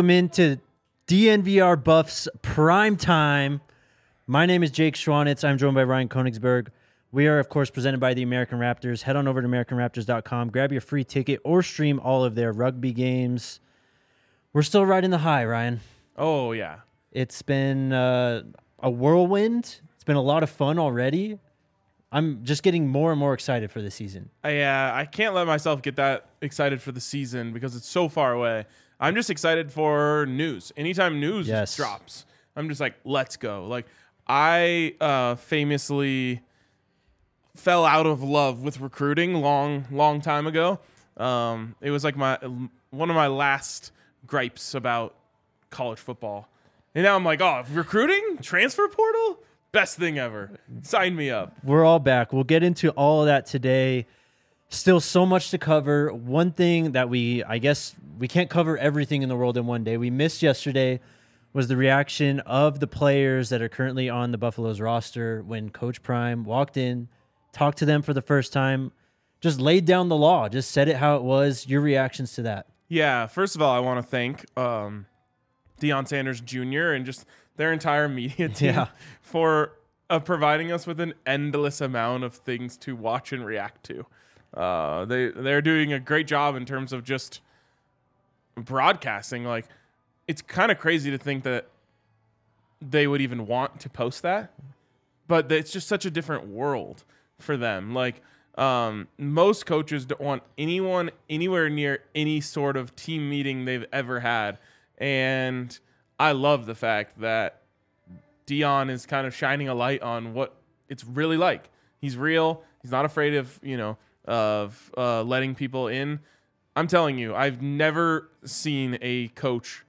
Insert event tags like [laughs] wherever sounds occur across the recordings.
Welcome into DNVR Buffs Prime Time. My name is Jake Schwanitz. I'm joined by Ryan Koenigsberg. We are, of course, presented by the American Raptors. Head on over to AmericanRaptors.com, grab your free ticket, or stream all of their rugby games. We're still riding the high, Ryan. Oh yeah. It's been uh, a whirlwind. It's been a lot of fun already. I'm just getting more and more excited for the season. I uh, I can't let myself get that excited for the season because it's so far away. I'm just excited for news. Anytime news Yes. drops, I'm just like, let's go. Like I uh, famously fell out of love with recruiting long, long time ago. Um, it was like my one of my last gripes about college football, and now I'm like, oh, recruiting, transfer portal, best thing ever. Sign me up. We're all back. We'll get into all of that today. Still so much to cover. One thing that we, I guess, we can't cover everything in the world in one day. We missed yesterday was the reaction of the players that are currently on the Buffaloes roster when Coach Prime walked in, talked to them for the first time, just laid down the law, just said it how it was. Your reactions to that? Yeah, first of all, I want to thank um, Deion Sanders Jr. and just their entire media [laughs] team Yeah. for uh, providing us with an endless amount of things to watch and react to. Uh, they they're doing a great job in terms of just broadcasting. Like, it's kind of crazy to think that they would even want to post that, but it's just such a different world for them. Like, um, most coaches don't want anyone anywhere near any sort of team meeting they've ever had, and I love the fact that Deion is kind of shining a light on what it's really like. He's real. He's not afraid of you know of uh, letting people in. I'm telling you, I've never seen a coach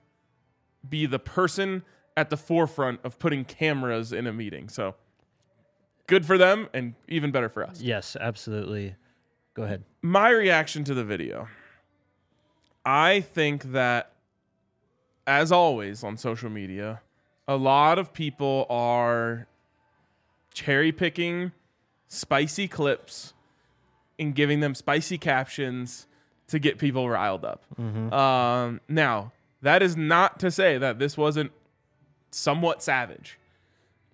be the person at the forefront of putting cameras in a meeting. So good for them, and even better for us. Yes, absolutely. Go ahead. My reaction to the video. I think that, as always on social media, a lot of people are cherry picking spicy clips and giving them spicy captions to get people riled up. Um, now, that is not to say that this wasn't somewhat savage,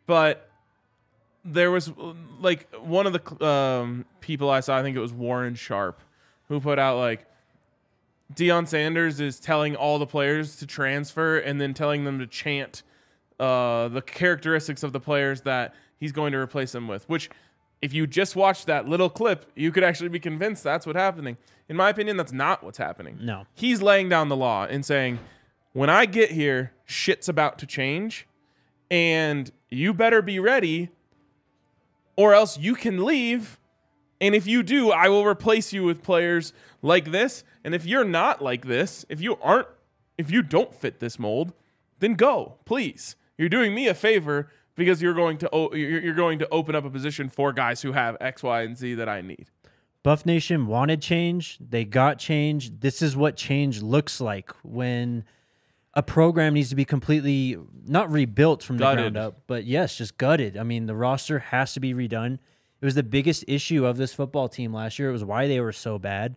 but there was like one of the um, people I saw, I think it was Warren Sharp, who put out like Deion Sanders is telling all the players to transfer and then telling them to chant uh, the characteristics of the players that he's going to replace them with. Which, if you just watch that little clip, you could actually be convinced that's what's happening. In my opinion, that's not what's happening. No. He's laying down the law and saying, when I get here, shit's about to change, and you better be ready, or else you can leave. And if you do, I will replace you with players like this. And if you're not like this, if you aren't, if you don't fit this mold, then go, please. You're doing me a favor because you're going to o- you're going to open up a position for guys who have X, Y, and Z that I need. Buff Nation wanted change. They got change. This is what change looks like when a program needs to be completely not rebuilt from the Gutted. ground up, but yes, just gutted. I mean, the roster has to be redone. It was the biggest issue of this football team last year. It was why they were so bad.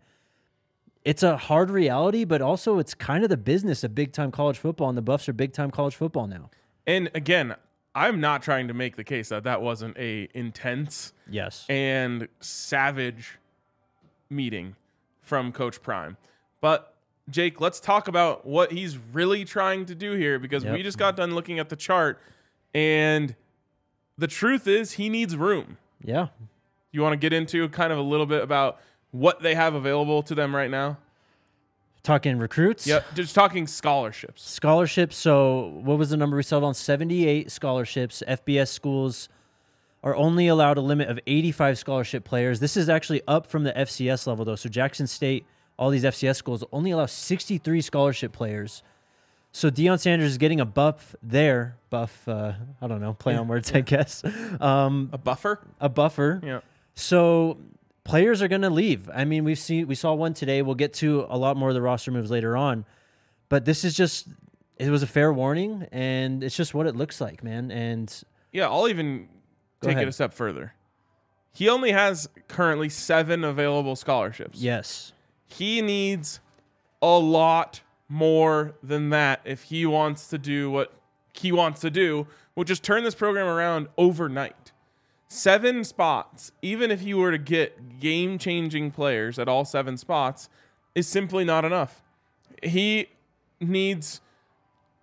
It's a hard reality, but also it's kind of the business of big time college football, and the Buffs are big time college football now. And again, I'm not trying to make the case that that wasn't a intense Yes. and savage meeting from Coach Prime. But Jake, let's talk about what he's really trying to do here because we just got done looking at the chart and the truth is he needs room. Yeah. You want to get into kind of a little bit about what they have available to them right now? Talking recruits. Yep, just talking scholarships. Scholarships. So, what was the number we settled on? 78 scholarships. FBS schools are only allowed a limit of 85 scholarship players. This is actually up from the FCS level, though. So, Jackson State, all these FCS schools only allow 63 scholarship players. So, Deion Sanders is getting a buff there. Buff, uh, I don't know, play on words, I guess. Um, A buffer? a buffer. Yeah. So players are going to leave. I mean, we've seen we saw one today. We'll get to a lot more of the roster moves later on, but this is just it was a fair warning, and it's just what it looks like, man. And Yeah, I'll even take ahead. it a step further. He only has currently seven available scholarships. yes, He needs a lot more than that if he wants to do what he wants to do, which is turn this program around overnight. Seven spots, even if you were to get game changing players at all seven spots, is simply not enough. He needs,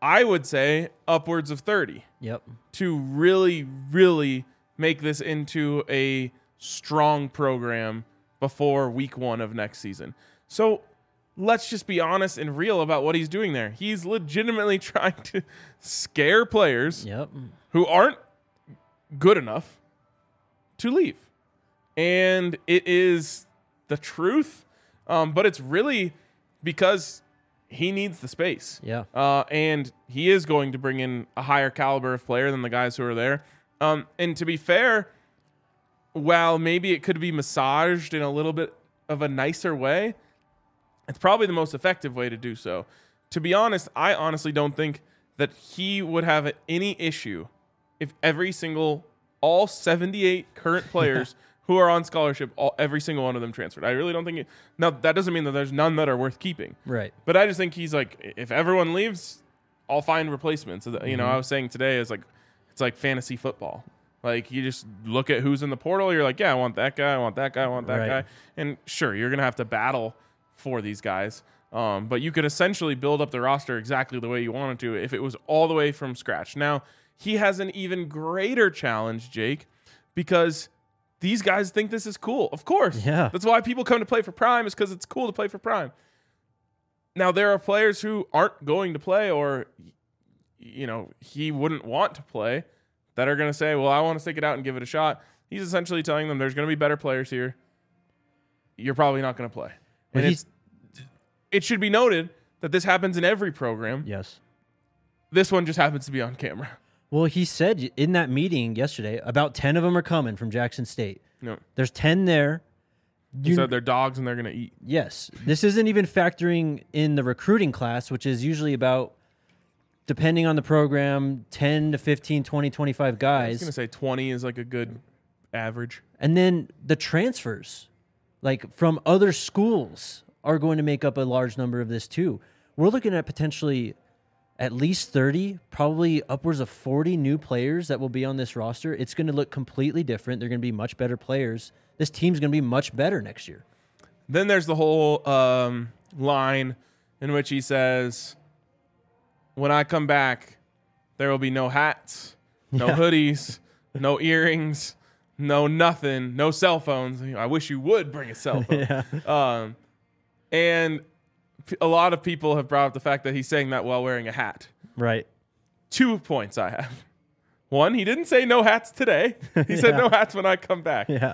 I would say, upwards of 30 yep, to really, really make this into a strong program before week one of next season. So let's just be honest and real about what he's doing there. He's legitimately [laughs] trying to scare players yep, who aren't good enough to leave. And it is the truth, um, but it's really because he needs the space. yeah, Uh, and he is going to bring in a higher caliber of player than the guys who are there. Um, and to be fair, while maybe it could be massaged in a little bit of a nicer way, it's probably the most effective way to do so. To be honest, I honestly don't think that he would have any issue if every single, all 78 current [laughs] players who are on scholarship, all, every single one of them transferred. I really don't think it. Now, that doesn't mean that there's none that are worth keeping. right, But I just think he's like, if everyone leaves, I'll find replacements. You know, I was saying today is like, it's like fantasy football. Like you just look at who's in the portal. You're like, yeah, I want that guy. I want that guy. I want that Right. guy. And sure, you're gonna have to battle for these guys. Um, but you could essentially build up the roster exactly the way you wanted to if it was all the way from scratch. Now he has an even greater challenge, Jake, because these guys think this is cool. Of course, Yeah. That's why people come to play for Prime is because it's cool to play for Prime. Now there are players who aren't going to play, or you know he wouldn't want to play, that are going to say, "Well, I want to stick it out and give it a shot." He's essentially telling them, "There's going to be better players here. You're probably not going to play." But And it should be noted that this happens in every program. yes. This one just happens to be on camera. Well, he said in that meeting yesterday, about ten of them are coming from Jackson State. No, There's ten there. he You- said they're dogs and they're going to eat. Yes. This isn't even factoring in the recruiting class, which is usually about, depending on the program, 10 to 15, 20, 25 guys I was going to say 20 is like a good average. And then the transfers, like from other schools, are going to make up a large number of this too. We're looking at potentially at least 30, probably upwards of 40 new players that will be on this roster. It's going to look completely different. They're going to be much better players. This team's going to be much better next year. Then there's the whole um, line in which he says, "When I come back, there will be no hats, no Yeah. hoodies, no earrings, no nothing, no cell phones. I wish you would bring a cell [laughs] phone." um, and a lot of people have brought up the fact that he's saying that while wearing a hat. Right. Two points I have. One, he didn't say no hats today. [laughs] He said no hats when I come back. Yeah.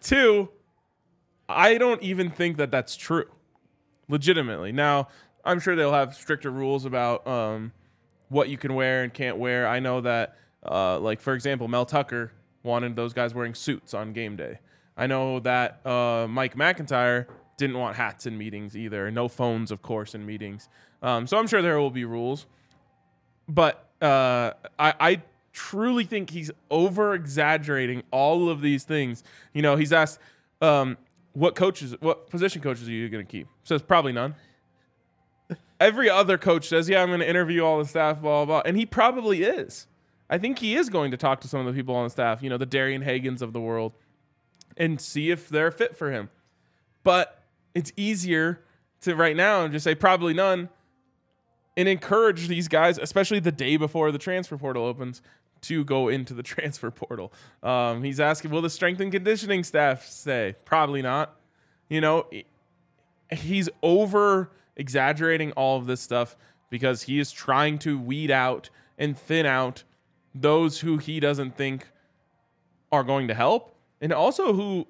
Two, I don't even think that that's true. Legitimately. Now, I'm sure they'll have stricter rules about um, what you can wear and can't wear. I know that, uh, like for example, Mel Tucker wanted those guys wearing suits on game day. I know that uh, Mike MacIntyre didn't want hats in meetings either. No phones, of course, in meetings. Um, so I'm sure there will be rules but uh, I, I truly think he's over exaggerating all of these things. You know, he's asked, um, "What coaches, what position coaches are you going to keep?" Says probably none. Every other coach says, "Yeah, I'm going to interview all the staff, blah blah,", blah. and he probably is. I think he is going to talk to some of the people on the staff, you know, the Darian Hagans of the world, and see if they're fit for him. But it's easier to right now and just say probably none and encourage these guys, especially the day before the transfer portal opens, to go into the [laughs] transfer portal. Um, he's asking, will the strength and conditioning staff say? Probably not. You know, he's over exaggerating all of this stuff because he is trying to weed out and thin out those who he doesn't think are going to help and also who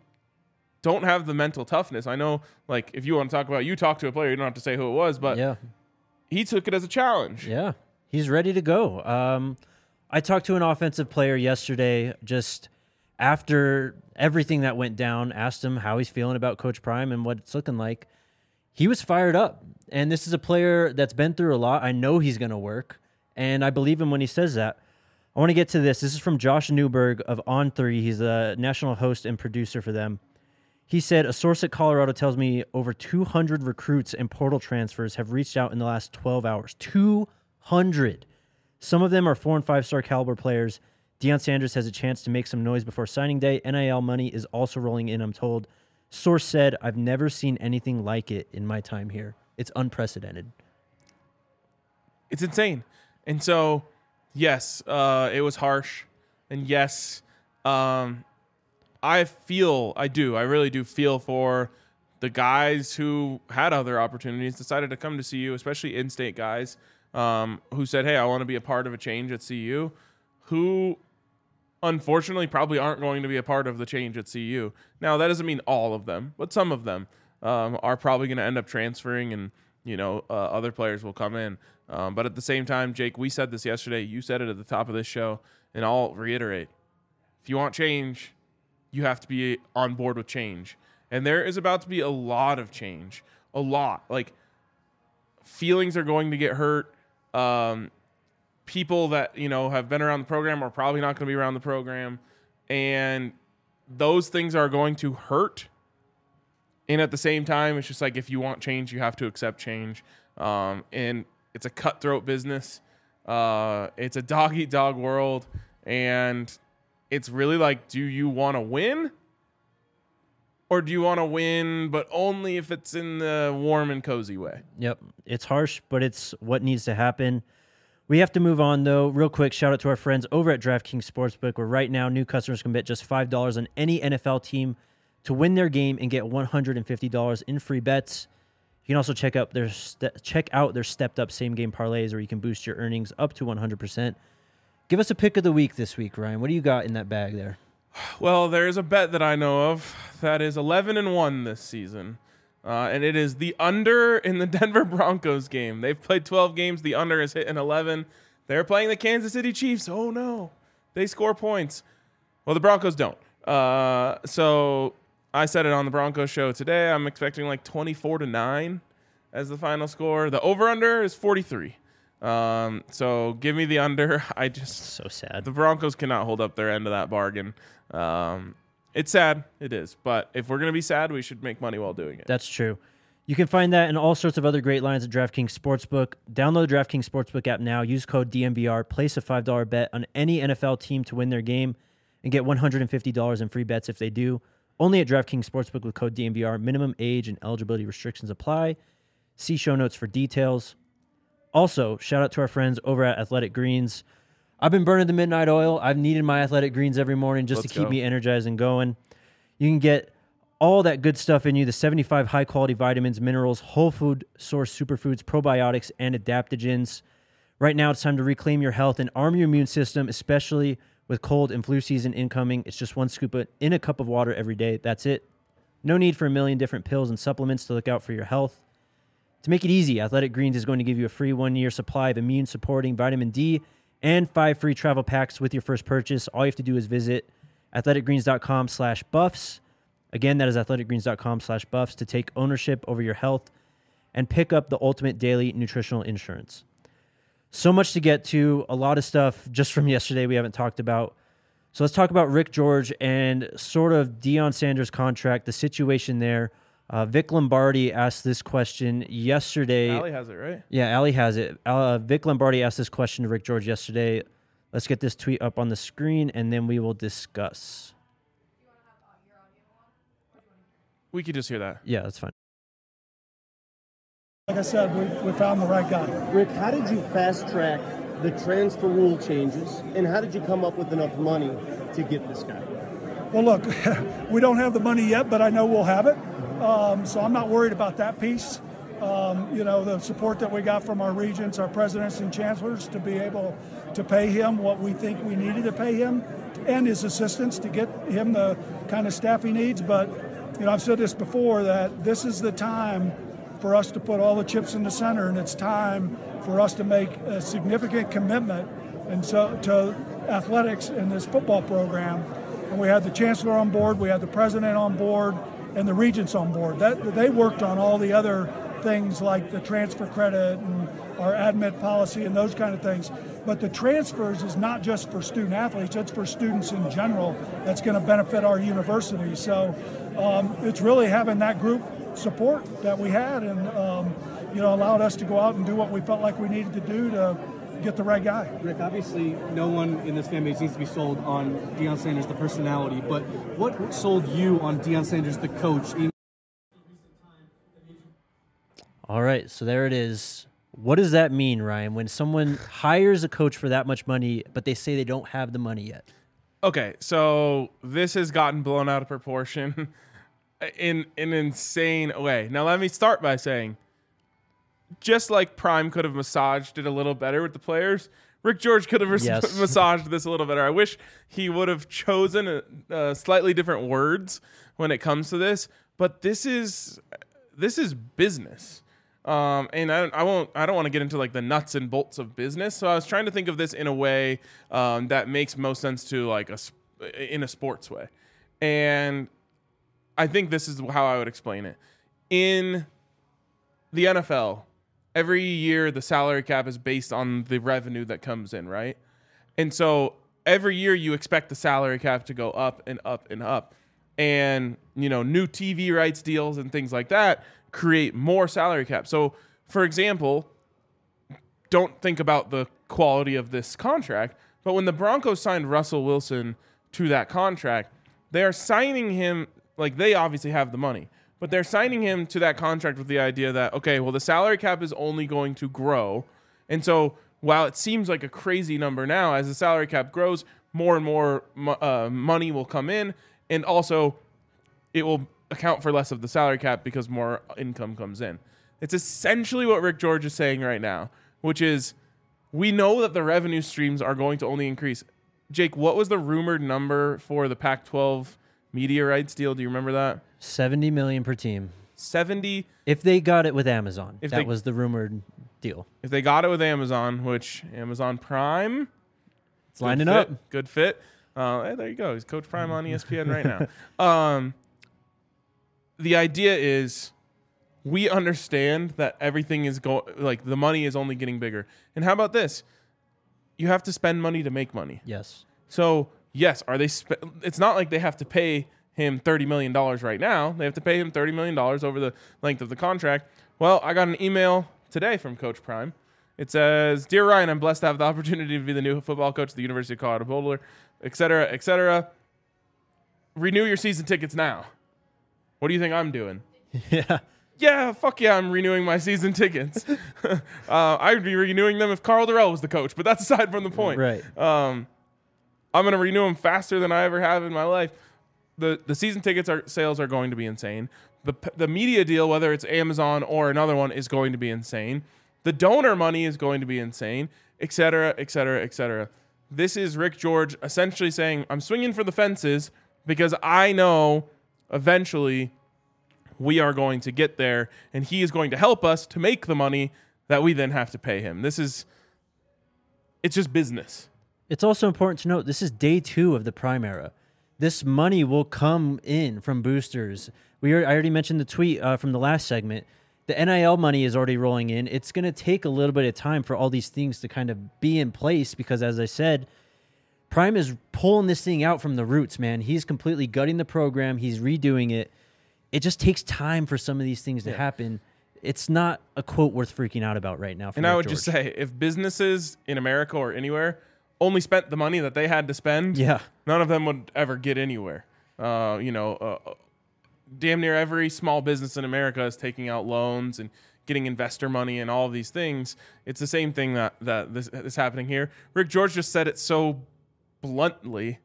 don't have the mental toughness. I know, like, if you want to talk about, you talk to a player, you don't have to say who it was, but Yeah. he took it as a challenge. Yeah, he's ready to go. Um, I talked to an offensive player yesterday, just after everything that went down. Asked him how he's feeling about Coach Prime and what it's looking like. He was fired up, and this is a player that's been through a lot. I know he's going to work, and I believe him when he says that. I want to get to this. This is from Josh Newberg of On Three. He's a national host and producer for them. He said, A source at Colorado tells me over 200 recruits and portal transfers have reached out in the last 12 hours. 200. Some of them are four and five star caliber players. Deion Sanders has a chance to make some noise before signing day. NIL money is also rolling in, I'm told. Source said, I've never seen anything like it in my time here. It's unprecedented. It's insane. And so, yes, uh, it was harsh. And yes, um, I feel, I do, I really do feel for the guys who had other opportunities, decided to come to CU, especially in state guys um, who said, Hey, I want to be a part of a change at CU, who unfortunately probably aren't going to be a part of the change at CU. Now, that doesn't mean all of them, but some of them um, are probably going to end up transferring and, you know, uh, other players will come in. Um, but at the same time, Jake, we said this yesterday. You said it at the top of this show, and I'll reiterate if you want change, you have to be on board with change. And there is about to be a lot of change. A lot. Like, feelings are going to get hurt. Um, people that you know have been around the program are probably not going to be around the program and those things are going to hurt and at the same time it's just like if you want change you have to accept change um, and it's a cutthroat business uh, it's a dog eat dog world and it's really like do you want to win or do you want to win but only if it's in the warm and cozy way Yep. It's harsh, but it's what needs to happen. We have to move on, though. Real quick, shout out to our friends over at DraftKings Sportsbook, where right now new customers can bet just $5 on any NFL team to win their game and get $150 in free bets. You can also check out their ste- check out their stepped up same game parlays, where you can boost your earnings up to 100%. Give us a pick of the week this week, Ryan. What do you got in that bag there? Well, there is a bet that I know of that is 11 and 1 this season. Uh, and it is the under in the [laughs] Denver Broncos game. They've played 12 games. The under is hit in 11. They're playing the Kansas City Chiefs. Oh, no. They score points. Well, the Broncos don't. Uh, so I said it on the Broncos show today. I'm expecting like 24 to 9 as the final score. The over under is 43. Um, so give me the under. [laughs] I just So sad. the Broncos cannot hold up their end of that bargain. Um, it's sad, it is. But if we're gonna be sad, we should make money while doing it. That's true. You can find that and all sorts of other great lines at DraftKings Sportsbook. Download the DraftKings Sportsbook app now. Use code DNVR. Place a $5 bet on any NFL team to win their game and get $150 in free bets if they do. Only at DraftKings Sportsbook with code DNVR. Minimum age and eligibility restrictions apply. See show notes for details. Also, shout out to our friends over at Athletic Greens. I've been burning the midnight oil. I've needed my Athletic Greens every morning just Let's to keep go. me energized and going. You can get all that good stuff in you the 75 high quality vitamins, minerals, whole food source superfoods, probiotics, and adaptogens. Right now, it's time to reclaim your health and arm your immune system, especially with cold and flu season incoming. It's just one scoop in a cup of water every day. That's it. No need for a million different pills and supplements to look out for your health. To make it easy, Athletic Greens is going to give you a free one year supply of immune supporting vitamin D and five free travel packs with your first purchase. All you have to do is visit athleticgreens.com slash buffs. Again, that is athleticgreens.com slash buffs to take ownership over your health and pick up the ultimate daily nutritional insurance. So much to get to, a lot of stuff just from [laughs] yesterday we haven't talked about. So let's talk about Rick George and sort of Deion Sanders' contract, the situation there. Uh, Vic Lombardi asked this question yesterday. Allie has it right. Yeah, Ali has it. Uh, Vic Lombardi asked this question to Rick George yesterday. Let's get this tweet up on the screen and then we will discuss. We could just hear that. Yeah, that's fine. Like I said, we, we found the right guy. Rick, how did you fast track the transfer rule changes, and how did you come up with enough money to get this guy? Well, look, [laughs] we don't have the money yet, but I know we'll have it. Um, so I'm not worried about that piece. Um, you know, the support that we got from our regents, our presidents, and chancellors to be able to pay him what we think we needed to pay him and his assistants to get him the kind of staff he needs. But, you know, I've said this before that this is the time for us to put all the chips in the center, and it's time for us to make a significant commitment and so to athletics in this football program. And we had the chancellor on board, we had the president on board, and the regents on board. That they worked on all the other things like the transfer credit and our admit policy and those kind of things. But the transfers is not just for student athletes; it's for students in general. That's going to benefit our university. So um, it's really having that group support that we had, and um, you know, allowed us to go out and do what we felt like we needed to do to get the right guy. Rick, obviously, no one in this fan base needs to be sold on Deion Sanders, the personality, but what sold you on Deion Sanders, the coach? In- All right, so there it is. What does that mean, Ryan, when someone hires a coach for that much money, but they say they don't have the money yet? Okay, so this has gotten blown out of proportion [laughs] in an insane way. Now, let me start by saying, just like Prime could have massaged it a little better with the players, Rick George could have res- Yes. [laughs] massaged this a little better. I wish he would have chosen a, uh, slightly different words when it comes to this, but this is this is business. Um, and I, I won't. I don't want to get into like the nuts and bolts of business. So I was trying to think of this in a way um, that makes most sense to like a in a sports way, and I think this is how I would explain it. In the NFL, every year the salary cap is based on the revenue that comes in, right? And so every year you expect the salary cap to go up and up and up. And, you know, new TV rights deals and things like that create more salary cap. So, for example, don't think about the quality of this contract, but when the Broncos signed Russell Wilson to that contract, they are signing him like they obviously have the money, but they're signing him to that contract with the idea that okay, well the salary cap is only going to grow. And so while it seems like a crazy number now as the salary cap grows, more and more uh, money will come in and also it will account for less of the salary cap because more income comes in. It's essentially what Rick George is saying right now, which is we know that the revenue streams are going to only increase. Jake, what was the rumored number for the Pac 12 media rights deal? Do you remember that? 70 million per team. 70 If they got it with Amazon. If that they- was the rumored deal. if they got it with Amazon, which Amazon Prime It's lining good up. Good fit. Uh, hey, there you go. He's Coach Prime on ESPN right now. [laughs] Um, the idea is we understand that everything is going like the money is only getting bigger. And how about this? You have to spend money to make money. Yes. So yes, are they? Spe- it's not like they have to pay him thirty million dollars right now. They have to pay him thirty million dollars over the length of the contract. Well, I got an email today from Coach Prime. It says, "Dear Ryan, I'm blessed to have the opportunity to be the new football coach at the University of Colorado Boulder, et cetera, et cetera. Renew your season tickets now. What do you think I'm doing? [laughs] Yeah. yeah, fuck yeah, I'm renewing my season tickets. [laughs] [laughs] uh, I'd be renewing them if Karl Dorrell was the coach, but that's aside from the point. Right. Um, I'm going to renew them faster than I ever have in my life. The the season tickets are sales are going to be insane. The the media deal, whether it's Amazon or another one, is going to be insane. The donor money is going to be insane, et cetera, et cetera, et cetera. This is Rick George essentially saying, I'm swinging for the fences because I know eventually we are going to get there and he is going to help us to make the money that we then have to pay him. This is it's just business. It's also important to note this is day two of the prime era. This money will come in from boosters. We are, I already mentioned the tweet uh, from the last segment. The NIL money is already rolling in. It's going to take a little bit of time for all these things to kind of be in place because, as I said, Prime is pulling this thing out from the roots, man. He's completely gutting the program. He's redoing it. It just takes time for some of these things to happen. It's not a quote worth freaking out about right now. For And I would just say if businesses in America or anywhere only spent the money that they had to spend, Yeah. none of them would ever get anywhere. Uh, you know, uh, damn near every small business in America is taking out loans and getting investor money and all of these things. It's the same thing that that this is happening here. Rick George just said it so bluntly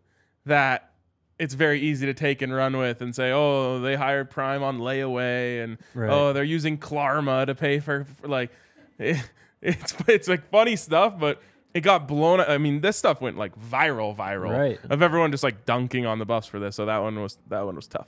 that it's very easy to take and run with and say, "Oh, they hired Prime on layaway," and Right. "Oh, they're using Klarna to pay for, for like." It, [laughs] it's it's like funny stuff, but it got blown. I mean, this stuff went like viral, viral Right. of everyone just like dunking on the Buffs for this. So that one was that one was tough.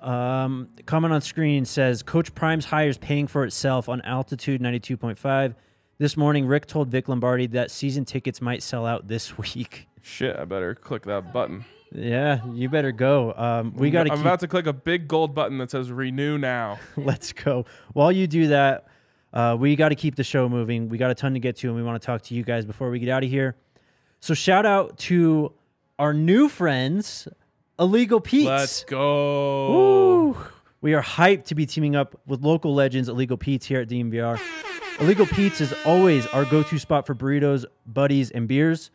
Um, comment on screen says Coach Prime's hires paying for itself on altitude 92.5. This morning, Rick told Vic Lombardi that season tickets might sell out this week. Shit, I better click that button. Yeah, you better go. Um, we got I'm keep. about to click a big gold button that says renew now. [laughs] Let's go. While you do that, uh, we got to keep the show moving. We got a ton to get to, and we want to talk to you guys before we get out of here. So, shout out to our new friends, Illegal Pete's. Let's go. Woo! We are hyped to be teaming up with local legends Illegal Pete's here at DNVR. Illegal Pete's is always our go-to spot for burritos, buddies, and beers.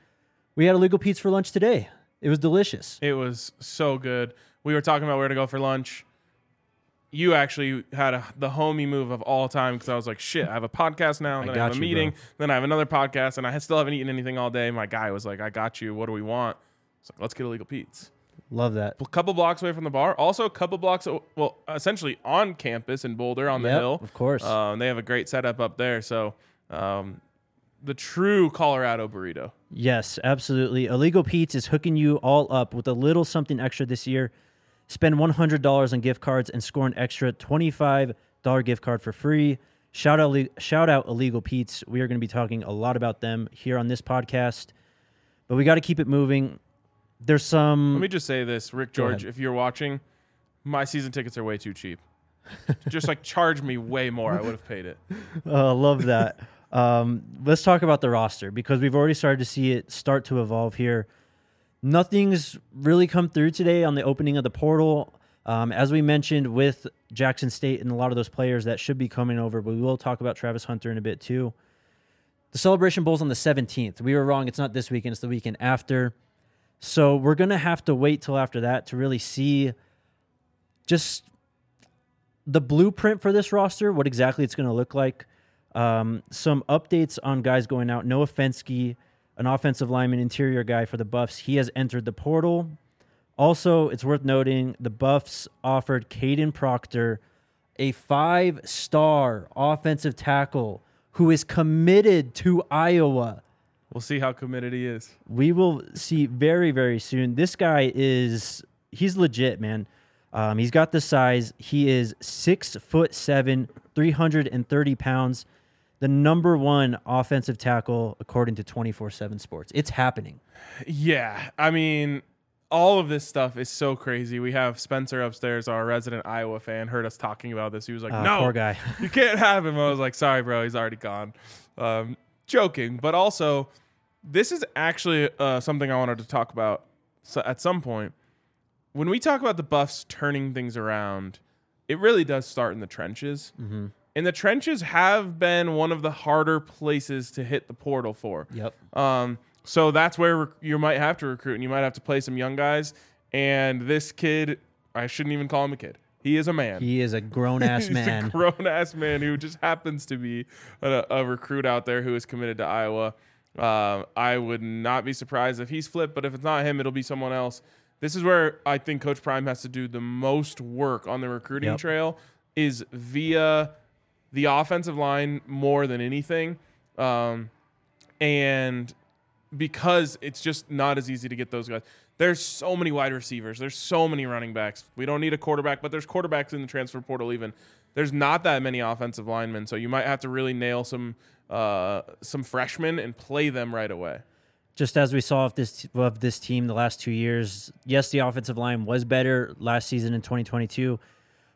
We had Illegal Pete's for lunch today. It was delicious. It was so good. We were talking about where to go for lunch. You actually had a, the homie move of all time because I was like, shit, I have a podcast now, and then I, have a you, meeting, bro. then I have another podcast, and I still haven't eaten anything all day. My guy was like, I got you. What do we want? It's like, let's get illegal Pete's. Love that. A couple blocks away from the bar. Also, a couple blocks, well, essentially on campus in Boulder on the Yep, hill. of course. Um, they have a great setup up there. So, um, the true Colorado burrito. Yes, absolutely. Illegal Pete's is hooking you all up with a little something extra this year. Spend $100 on gift cards and score an extra $25 gift card for free. Shout out, shout out Illegal Pete's. We are going to be talking a lot about them here on this podcast, but we got to keep it moving. There's some. Let me just say this, Rick George, if you're watching, my season tickets are way too cheap. [laughs] just like charge me way more. I would have paid it. [laughs] Uh, love that. um, let's talk about the roster because we've already started to see it start to evolve here. Nothing's really come through today on the opening of the portal. Um, as we mentioned with Jackson State and a lot of those players that should be coming over, but we will talk about Travis Hunter in a bit too. The Celebration Bowl's on the 17th. We were wrong. It's not this weekend, it's the weekend after. So we're going to have to wait till after that to really see just the blueprint for this roster, what exactly it's going to look like. Um, some updates on guys going out. Noah Fenske, an offensive lineman, interior guy for the Buffs, he has entered the portal. Also, it's worth noting the Buffs offered Kadyn Proctor, a five star offensive tackle who is committed to Iowa. We'll see how committed he is. We will see very, very soon. This guy is he's legit, man. Um, he's got the size. He is six foot seven, three hundred and thirty pounds. The number one offensive tackle according to twenty four seven Sports. It's happening. Yeah. I mean, all of this stuff is so crazy. We have Spencer upstairs, our resident Iowa fan, heard us talking about this. He was like, Ah, no, poor guy. [laughs] you can't have him. I was like, sorry, bro. He's already gone. Um, joking. But also, this is actually uh, something I wanted to talk about so at some point. When we talk about the Buffs turning things around, it really does start in the trenches. Mm-hmm. And the trenches have been one of the harder places to hit the portal for. Yep. Um, so that's where rec- you might have to recruit, and you might have to play some young guys. And this kid, I shouldn't even call him a kid. He is a man. He is a grown ass [laughs] man. a grown ass man who just happens to be a, a recruit out there who is committed to Iowa. Uh, I would not be surprised if he's flipped, but if it's not him, it'll be someone else. This is where I think Coach Prime has to do the most work on the recruiting Yep. trail is via the offensive line more than anything. Um, and because it's just not as easy to get those guys. There's so many wide receivers. There's so many running backs. We don't need a quarterback, but there's quarterbacks in the transfer portal. Even there's not that many offensive linemen, so you might have to really nail some uh, some freshmen and play them right away. just as we saw of this of this team the last two years, yes, the offensive line was better last season in 2022,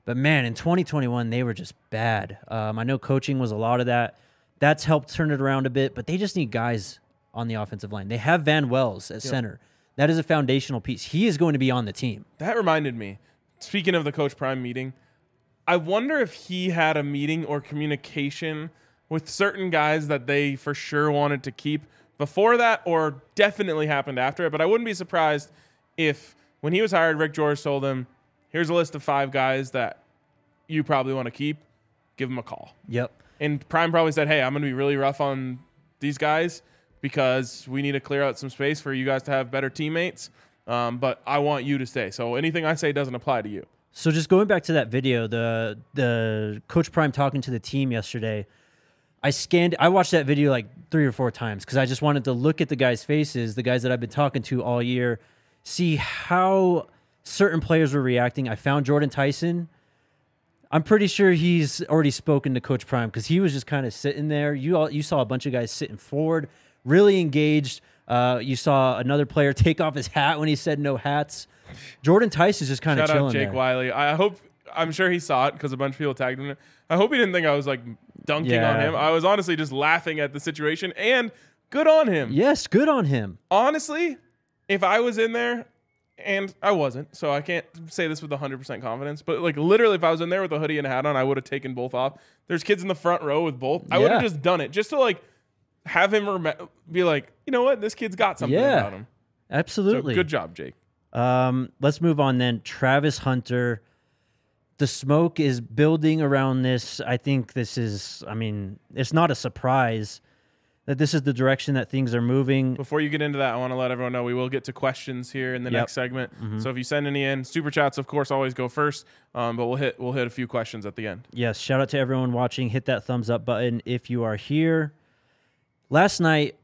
but man, in 2021 they were just bad. Um, I know coaching was a lot of that. That's helped turn it around a bit, but they just need guys on the offensive line. They have Van Wells at center. That is a foundational piece. He is going to be on the team. That reminded me. Speaking of the Coach Prime meeting, I wonder if he had a meeting or communication with certain guys that they for sure wanted to keep before that, or definitely happened after it. But I wouldn't be surprised if when he was hired, Rick George told him, "Here's a list of five guys that you probably want to keep." give them a call. Yep. And Prime probably said, "Hey, I'm going to be really rough on these guys because we need to clear out some space for you guys to have better teammates. Um, but I want you to stay. So anything I say doesn't apply to you." So just going back to that video, the the Coach Prime talking to the team yesterday, I scanned. I watched that video like three or four times because I just wanted to look at the guys' faces, the guys that I've been talking to all year, see how certain players were reacting. I found Jordan Tyson. I'm pretty sure he's already spoken to Coach Prime because he was just kind of sitting there. You all, you saw a bunch of guys sitting forward, really engaged. Uh, you saw another player [laughs] take off his hat when he said no hats. Jordan Tyson's just kind of chilling out Jake there. Wiley. I hope I'm sure he saw it because a bunch of people tagged him. I hope he didn't think I was like dunking on him. I was honestly just laughing at the situation and good on him. Yes, good on him. Honestly, if I was in there and I wasn't, so I can't say this with 100% confidence, but like literally if I was in there with a hoodie and a hat on, I would have taken both off. There's kids in the front row with both. I would have Yeah. just done it just to like have him rem- be like, "You know what? This kid's got something Yeah. about him." So Absolutely. good job, Jake. Um, let's move on then. Travis Hunter. The smoke is building around this. I think this is, I mean, it's not a surprise that this is the direction that things are moving. Before you get into that, I want to let everyone know we will get to questions here in the Yep. next segment. So if you send any in, super chats, of course, always go first. Um, but we'll hit we'll hit a few questions at the end. Yes, shout out to everyone watching. Hit that thumbs up button if you are here. Last night,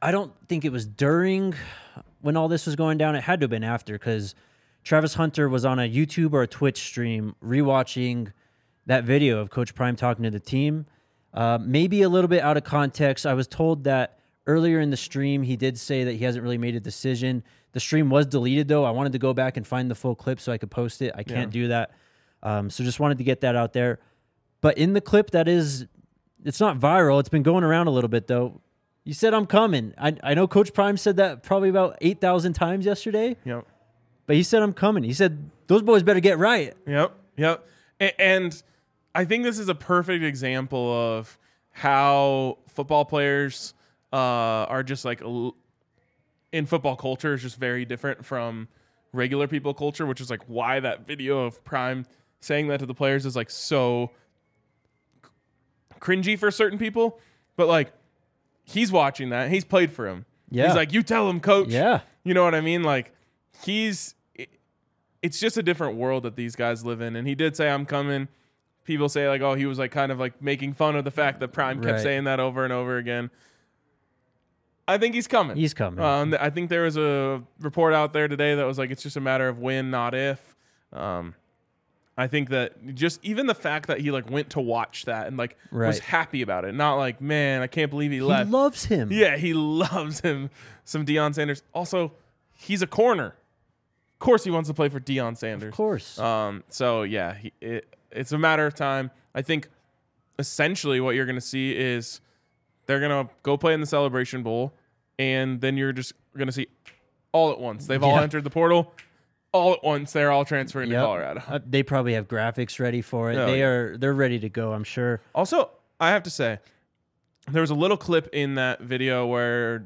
I don't think it was during when all this was going down. It had to have been after because Travis Hunter was on a YouTube or a Twitch stream rewatching that video of Coach Prime talking to the team. Uh, maybe a little bit out of context. I was told that earlier in the stream he did say that he hasn't really made a decision. The stream was deleted though. I wanted to go back and find the full clip so I could post it. I can't do that. Um, so just wanted to get that out there. But in the clip that is, it's not viral. It's been going around a little bit though. You said I'm coming. I, I know Coach Prime said that probably about eight thousand times yesterday. Yep. But he said I'm coming. He said those boys better get right. Yep. Yep. And I think this is a perfect example of how football players uh, are just like in football culture is just very different from regular people culture, which is like why that video of Prime saying that to the players is like so cringy for certain people. But like he's watching that. He's played for him. Yeah. He's like, you tell him, coach. Yeah. You know what I mean? Like he's it- it's just a different world that these guys live in. And he did say I'm coming. People say like, oh, he was like kind of like making fun of the fact that Prime kept Right. saying that over and over again. I think he's coming. He's coming. Um, I think there was a report out there today that was like it's just a matter of when, not if. Um, I think that just even the fact that he like went to watch that and like was Right. happy about it, not like man, I can't believe he he left. loves him. Yeah, he [laughs] loves him. Some Deion Sanders. Also, he's a corner. Of course, he wants to play for Deion Sanders. Of course. Um. So yeah, he, it, it's a matter of time. I think essentially what you're going to see is they're going to go play in the Celebration Bowl, and then you're just going to see all at once. They've all entered the portal. All at once, they're all transferring Yep. to Colorado. Uh, they probably have graphics ready for it. Oh, they yeah. are they're ready to go, I'm sure. Also, I have to say, there was a little clip in that video where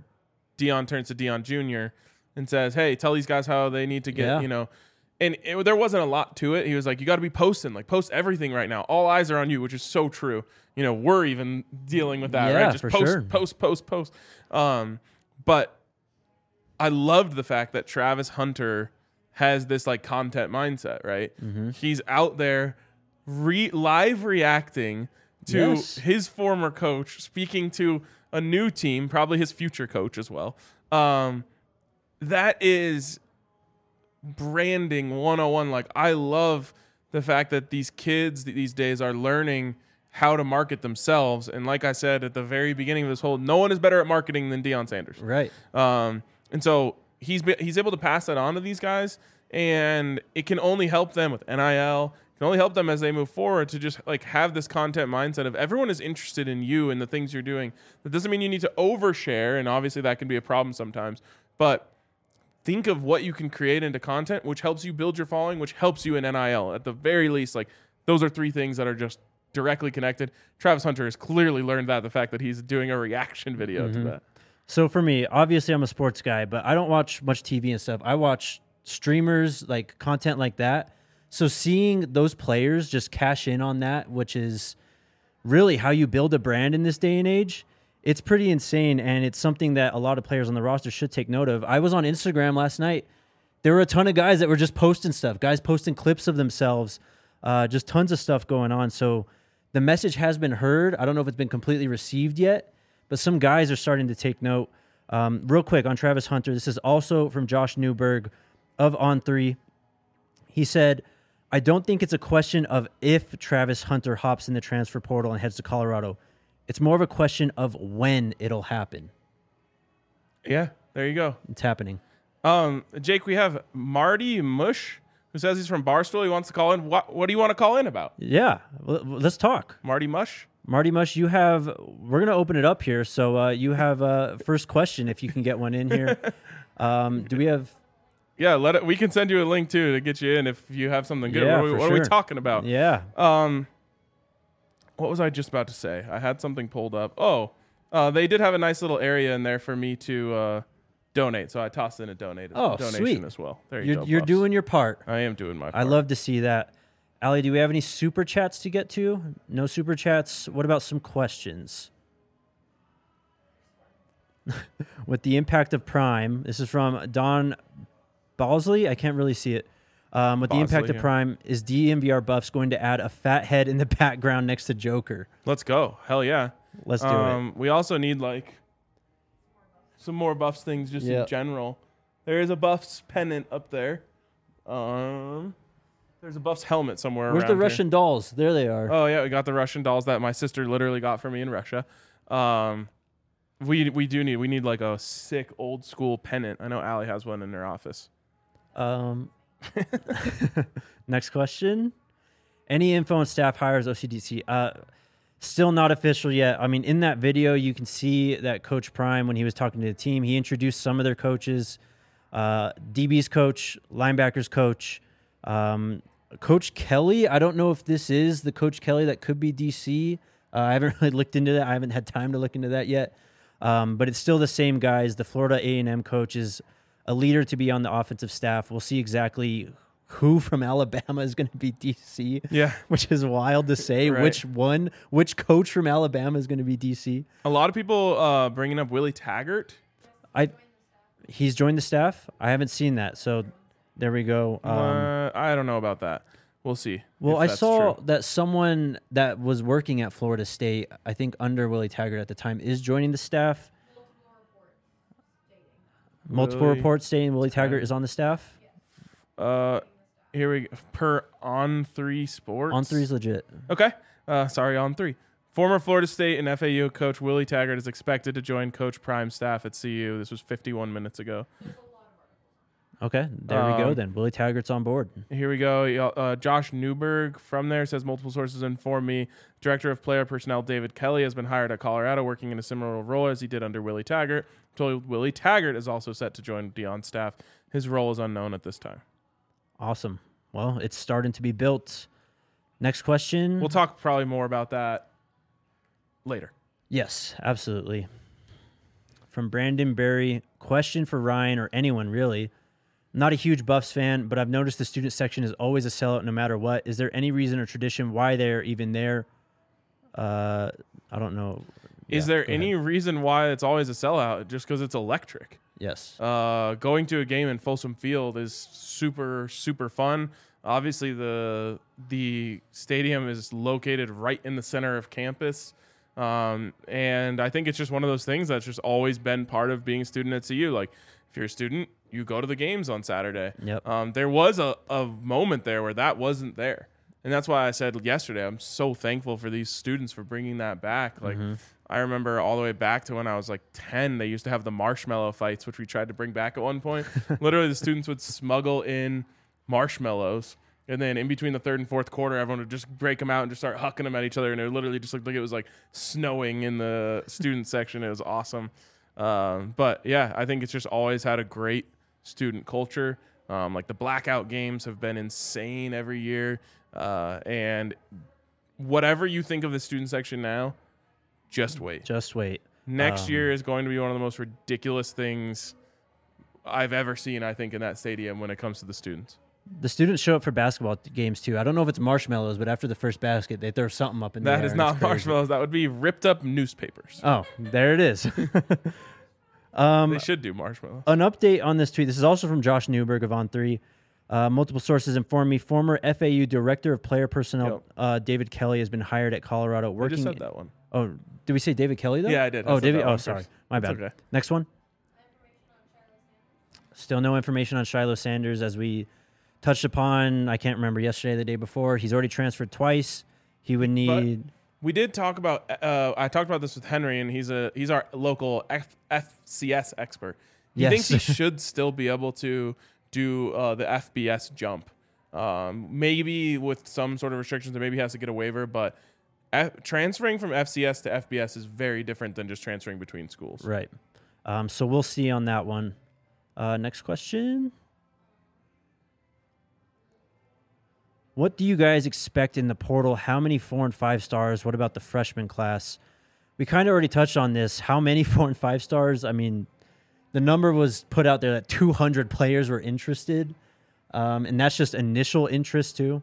Deion turns to Deion Jr. and says, "Hey, tell these guys how they need to get, Yeah. you know." And it, there wasn't a lot to it. He was like, "You got to be posting, like post everything right now. All eyes are on you," which is so true. You know, we're even dealing with that, Yeah, right? Just post, sure. post, post, post. Um, but I loved the fact that Travis Hunter has this like content mindset, right? Mm-hmm. He's out there re- live reacting to Yes. his former coach, speaking to a new team, probably his future coach as well. Um, that is branding 101. Like, I love the fact that these kids these days are learning how to market themselves. And like I said at the very beginning of this whole, no one is better at marketing than Deion Sanders. Right. Um, and so he's be- he's able to pass that on to these guys, and it can only help them with NIL. It Can only help them as they move forward to just like have this content mindset of everyone is interested in you and the things you're doing. That doesn't mean you need to overshare, and obviously that can be a problem sometimes. But think of what you can create into content, which helps you build your following, which helps you in NIL. At the very least, like those are three things that are just directly connected. Travis Hunter has clearly learned that the fact that he's doing a reaction video to mm-hmm. that. So for me, obviously I'm a sports guy, but I don't watch much TV and stuff. I watch streamers like content like that. So seeing those players just cash in on that, which is really how you build a brand in this day and age, it's pretty insane. And it's something that a lot of players on the roster should take note of. I was on Instagram last night. There were a ton of guys that were just posting stuff, guys posting clips of themselves, uh, just tons of stuff going on. So the message has been heard. I don't know if it's been completely received yet, but some guys are starting to take note. Um, real quick on Travis Hunter, this is also from Josh Newberg of On Three. He said, I don't think it's a question of if Travis Hunter hops in the transfer portal and heads to Colorado. It's more of a question of when it'll happen. Yeah, there you go. It's happening. Um, Jake, we have Marty Mush who says he's from Barstool. He wants to call in. What What do you want to call in about? Yeah, let's talk. Marty Mush. Marty Mush, you have. We're gonna open it up here, so uh, you have uh, first question if you can get one in here. [laughs] um, do we have? Yeah, let it. We can send you a link too to get you in if you have something good. Yeah, what, are we, what are we talking about? Yeah, Um, what was I just about to say? I had something pulled up. Oh, uh, they did have a nice little area in there for me to uh, donate, so I tossed in a donate Oh, donation sweet. as well. There you you're go. you're doing your part. I am doing my. Part. I love to see that. Ali, do we have any super chats to get to? No super chats. What about some questions? [laughs] With the impact of Prime, this is from Don Balsley. I can't really see it. Um, with the impact of yeah. Prime, is DNVR Buffs going to add a fat head in the [laughs] background next to Joker? Let's go. Hell yeah. Let's do it. um, We also need like some more buffs things just Yep. in general. There is a buffs pennant up there. Um, there's a buffs helmet somewhere. it. Where's the around here. Russian dolls? There they are. Oh yeah, we got the Russian dolls that my sister literally got for me in Russia. Um, we we do need we need like a sick old school pennant. I know Allie has one in her office. Um, [laughs] next question. Any info on staff hires OCDC? Uh, still not official yet. I mean, in that video, you can see that Coach Prime, when he was talking to the team, he introduced some of their coaches uh, DB's coach, linebackers coach, um, Coach Kelly. I don't know if this is the Coach Kelly that could be DC. Uh, I haven't [laughs] really looked into that. I haven't had time to look into that yet. Um, but it's still the same guys. The Florida A&M coach is a leader to be on the offensive staff. We'll see exactly who from [laughs] Alabama is going to be DC. Yeah. Which is wild to say. Right. Which one, which coach from Alabama is going to be DC? A lot of people uh, bringing up Willie Taggart. I he's joined the staff. I haven't seen that. So there we go. Um, uh, I don't know about that. We'll see. well, I saw true. that someone that was working at Florida State, I think under Willie Taggart at the time, is joining the staff. Multiple Willie reports stating Willie Taggart is on the staff. Uh, here we go. per on three sports On three is legit. Okay. Uh, sorry, on three. Former Florida State and FAU coach Willie Taggart is expected to join Coach Prime staff at CU. This was 51 minutes ago. Okay, there we go Um, then. Willie Taggart's on board. Here we go. Y'all- Uh, Josh Newberg from there says multiple sources inform me. Director of Player Personnel David Kelly has been hired at Colorado, working in a similar role as he did under Willie Taggart. Told Willie Taggart is also set to join Deion's staff. His role is unknown at this time. Awesome. Well, it's starting to be built. Next question. We'll talk probably more about that later. Yes, absolutely. From Brandon Berry, question for Ryan or anyone really. Not a huge Buffs fan, but I've noticed the student section is always a sellout no matter what. Is there any reason or tradition why they're even there? Uh, I don't know. Is Yeah, there any ahead. reason why it's always a sellout? Just because it's electric. Yes. Uh, going to a game in Folsom Field is super super fun. Obviously, the the stadium is located right in the center of campus, um, and I think it's just one of those things that's just always been part of being a student at CU. Like, if you're a student, you go to the games on Saturday. Yep. Um, there was a, a moment there where that wasn't there. And that's why I said yesterday, I'm so thankful for these students for bringing that back. Like, I remember all the way back to when I was like 10, they used to have the marshmallow fights, which we tried to bring back at one point. [laughs] Literally, the students would smuggle in marshmallows. And then in between the third and fourth quarter, everyone would just break them out and just start hucking them at each other. And it literally just looked like it was like snowing in the student section. It was awesome. Um, but yeah, I think it's just always had a great student culture. Um, like the blackout games have been insane every year. Uh, and whatever you think of the student section now, just wait. Just wait. Next Um, year is going to be one of the most ridiculous things I've ever seen, I think, in that stadium when it comes to the students. The students show up for basketball games too. I don't know if it's marshmallows, but after the first basket, they throw something up in the That is not marshmallows. That would be ripped up newspapers. Oh, there it is. [laughs] um, they should do marshmallows. an update on this tweet. This is also from Josh Newberg of On Three. Uh, multiple sources inform me former FAU director of player personnel Yep. uh, David Kelly has been hired at Colorado Working. I just said that one. Oh, did we say David Kelly though? Yeah, I did. Oh, said David. Oh, sorry, first. my bad. okay. Next one. Still no information on Shiloh Sanders as we touched upon. I can't remember yesterday, the day before. He's already transferred twice. He would need. We did talk about. Uh, I talked about this with Henry, and he's a he's our local F, FCS expert. He Yes. thinks he [laughs] should still be able to do uh, the FBS jump. Um, maybe with some sort of restrictions, or maybe he has to get a waiver. But F- transferring from FCS to FBS is very different than just transferring between schools. Right. Um, so we'll see on that one. Uh, next question. What do you guys expect in the portal? How many four and five stars? What about the freshman class? We kind of already touched on this. How many [laughs] four and five stars? I mean, the number was put out there that 200 players were interested, um, and that's just initial interest too.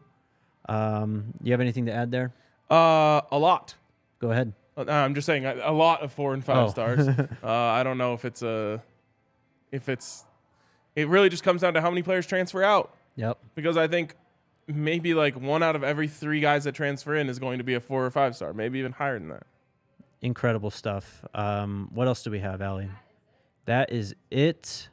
Um, you have anything to add there? Uh, a lot. Go ahead. Uh, I'm just saying a, a lot of four and five Oh. stars. [laughs] uh, I don't know if it's a, if it's, it really just comes down to how many players transfer out. Yep. because I think maybe like one out of every three guys that transfer in is going to be a four or five star, maybe even higher than that. incredible stuff. Um, what else do we have, Allie? That is it.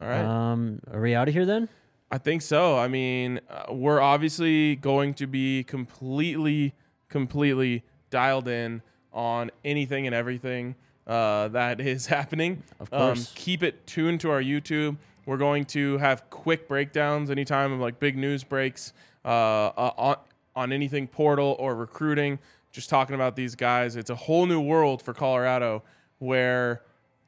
All right. Um, are we out of here then? I think so. I mean, uh, we're obviously going to be completely, completely dialed in on anything and everything uh, that [laughs] is happening. Of Um, course. keep it tuned to our YouTube. We're going to have quick breakdowns anytime of like big news breaks uh, uh, on on anything portal or recruiting. Just talking about these guys. It's a whole new world for Colorado where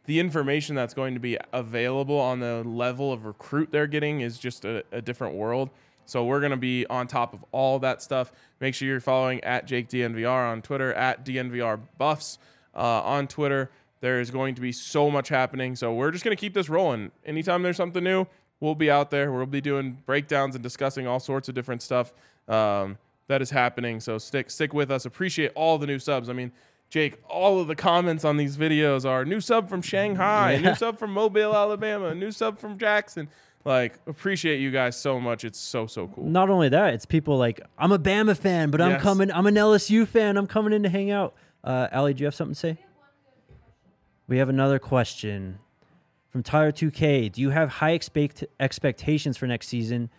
the information that's going to be available on the level of recruit they're getting is just a, a different world. So we're going to be on top of all that stuff. Make sure you're following at Jake DNVR on Twitter, at DNVR Buffs uh, on Twitter. There's going to be so much happening. So we're just going to keep this rolling. Anytime there's something new, we'll be out there. We'll be doing breakdowns and discussing all sorts of different stuff um, that is happening. So stick stick with us. Appreciate all the new subs. I mean, Jake, all of the comments on these videos are new sub from Shanghai, Yeah. new sub from Mobile, Alabama, new sub from Jackson. Like, appreciate you guys so much. It's so so cool. Not only that, it's people like I'm a Bama fan, but I'm coming. I'm an LSU fan. I'm coming in to hang out. Uh, Allie, do you have something to say? We have another question from Tyler 2K. Do you have high expect- expectations for next season?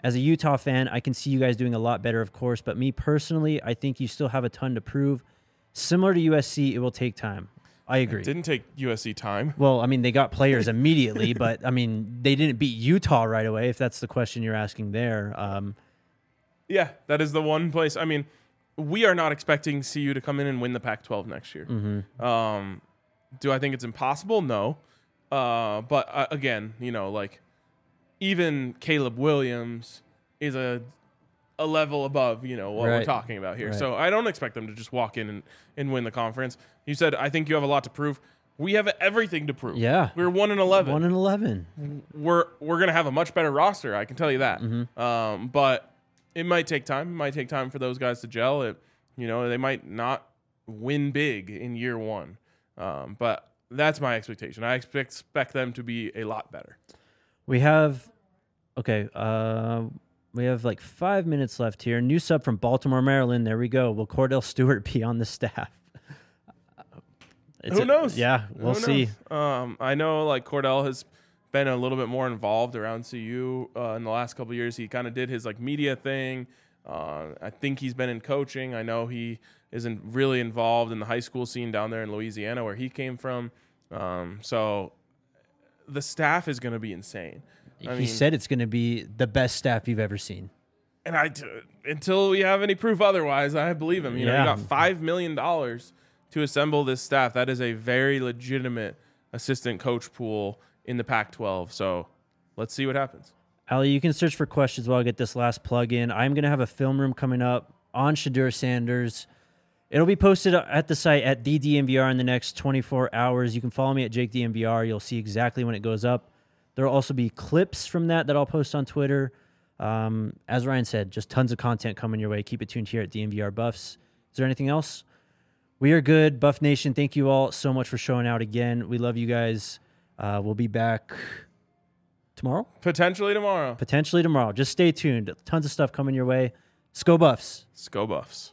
As a Utah fan, I can see you guys doing a lot better, of course, but me personally, I think you still have a ton to prove. Similar to USC, it will take time. I agree. It didn't take USC time. Well, I mean, they got players [laughs] immediately, but I mean, they didn't beat Utah right away. If that's the question you're asking there, um, Yeah, that is the one place. I mean, we are not expecting CU to come in and win the Pac-12 next year. Mm-hmm. Um, do I think it's impossible? No. Uh, but uh, again, you know, like even Caleb Williams is a a level above, you know, what we're talking about here. Right. So I don't expect them to just walk in and, and win the conference. You said I think you have a lot to prove. We have everything to prove. Yeah. We're one and eleven. One and eleven. we're we're gonna have a much better roster. I can tell you that. Mm-hmm. Um, but it might take time. It might take time for those guys to gel. It, you know, they might not win big in year one. Um, but that's my expectation. I expect expect them to be a lot better. We have, okay, uh, we have like five minutes left here. New sub from Baltimore, Maryland. There we go. Will Kordell Stewart [laughs] be on the staff? It's [laughs] Who a- knows? yeah, we'll Who see. Um, I know like Kordell has been a little bit more involved around CU uh, in the last couple years. He kind of did his like media thing. Uh, I think he's been in coaching. I know he isn't really involved in the high school scene down there in Louisiana where he came from. Um, so the staff is going to be insane. I he mean- said it's going to be the best staff you've ever seen. And I, until we have any proof otherwise, I believe him. You know, Yeah. he got five million dollars to assemble this staff. That is a very legitimate assistant coach pool in the Pac-12. So let's see what happens. Ali, you can search for questions while I get this last plug in. I'm going to have a film room coming up on Shedeur Sanders. It'll be posted at the site at the DNVR in the next 24 hours. You can follow me at Jake DNVR. You'll see exactly when it goes up. There'll also be clips from that that I'll post on Twitter. Um, as Ryan said, just tons of content coming your way. Keep it tuned here at DNVR Buffs. Is there anything else? We are good, Buff Nation. Thank you all so much for showing out again. We love you guys. Uh, we'll be back tomorrow? Potentially tomorrow. Potentially tomorrow. Just stay tuned. Tons of stuff coming your way. Sko Buffs. Sko Buffs.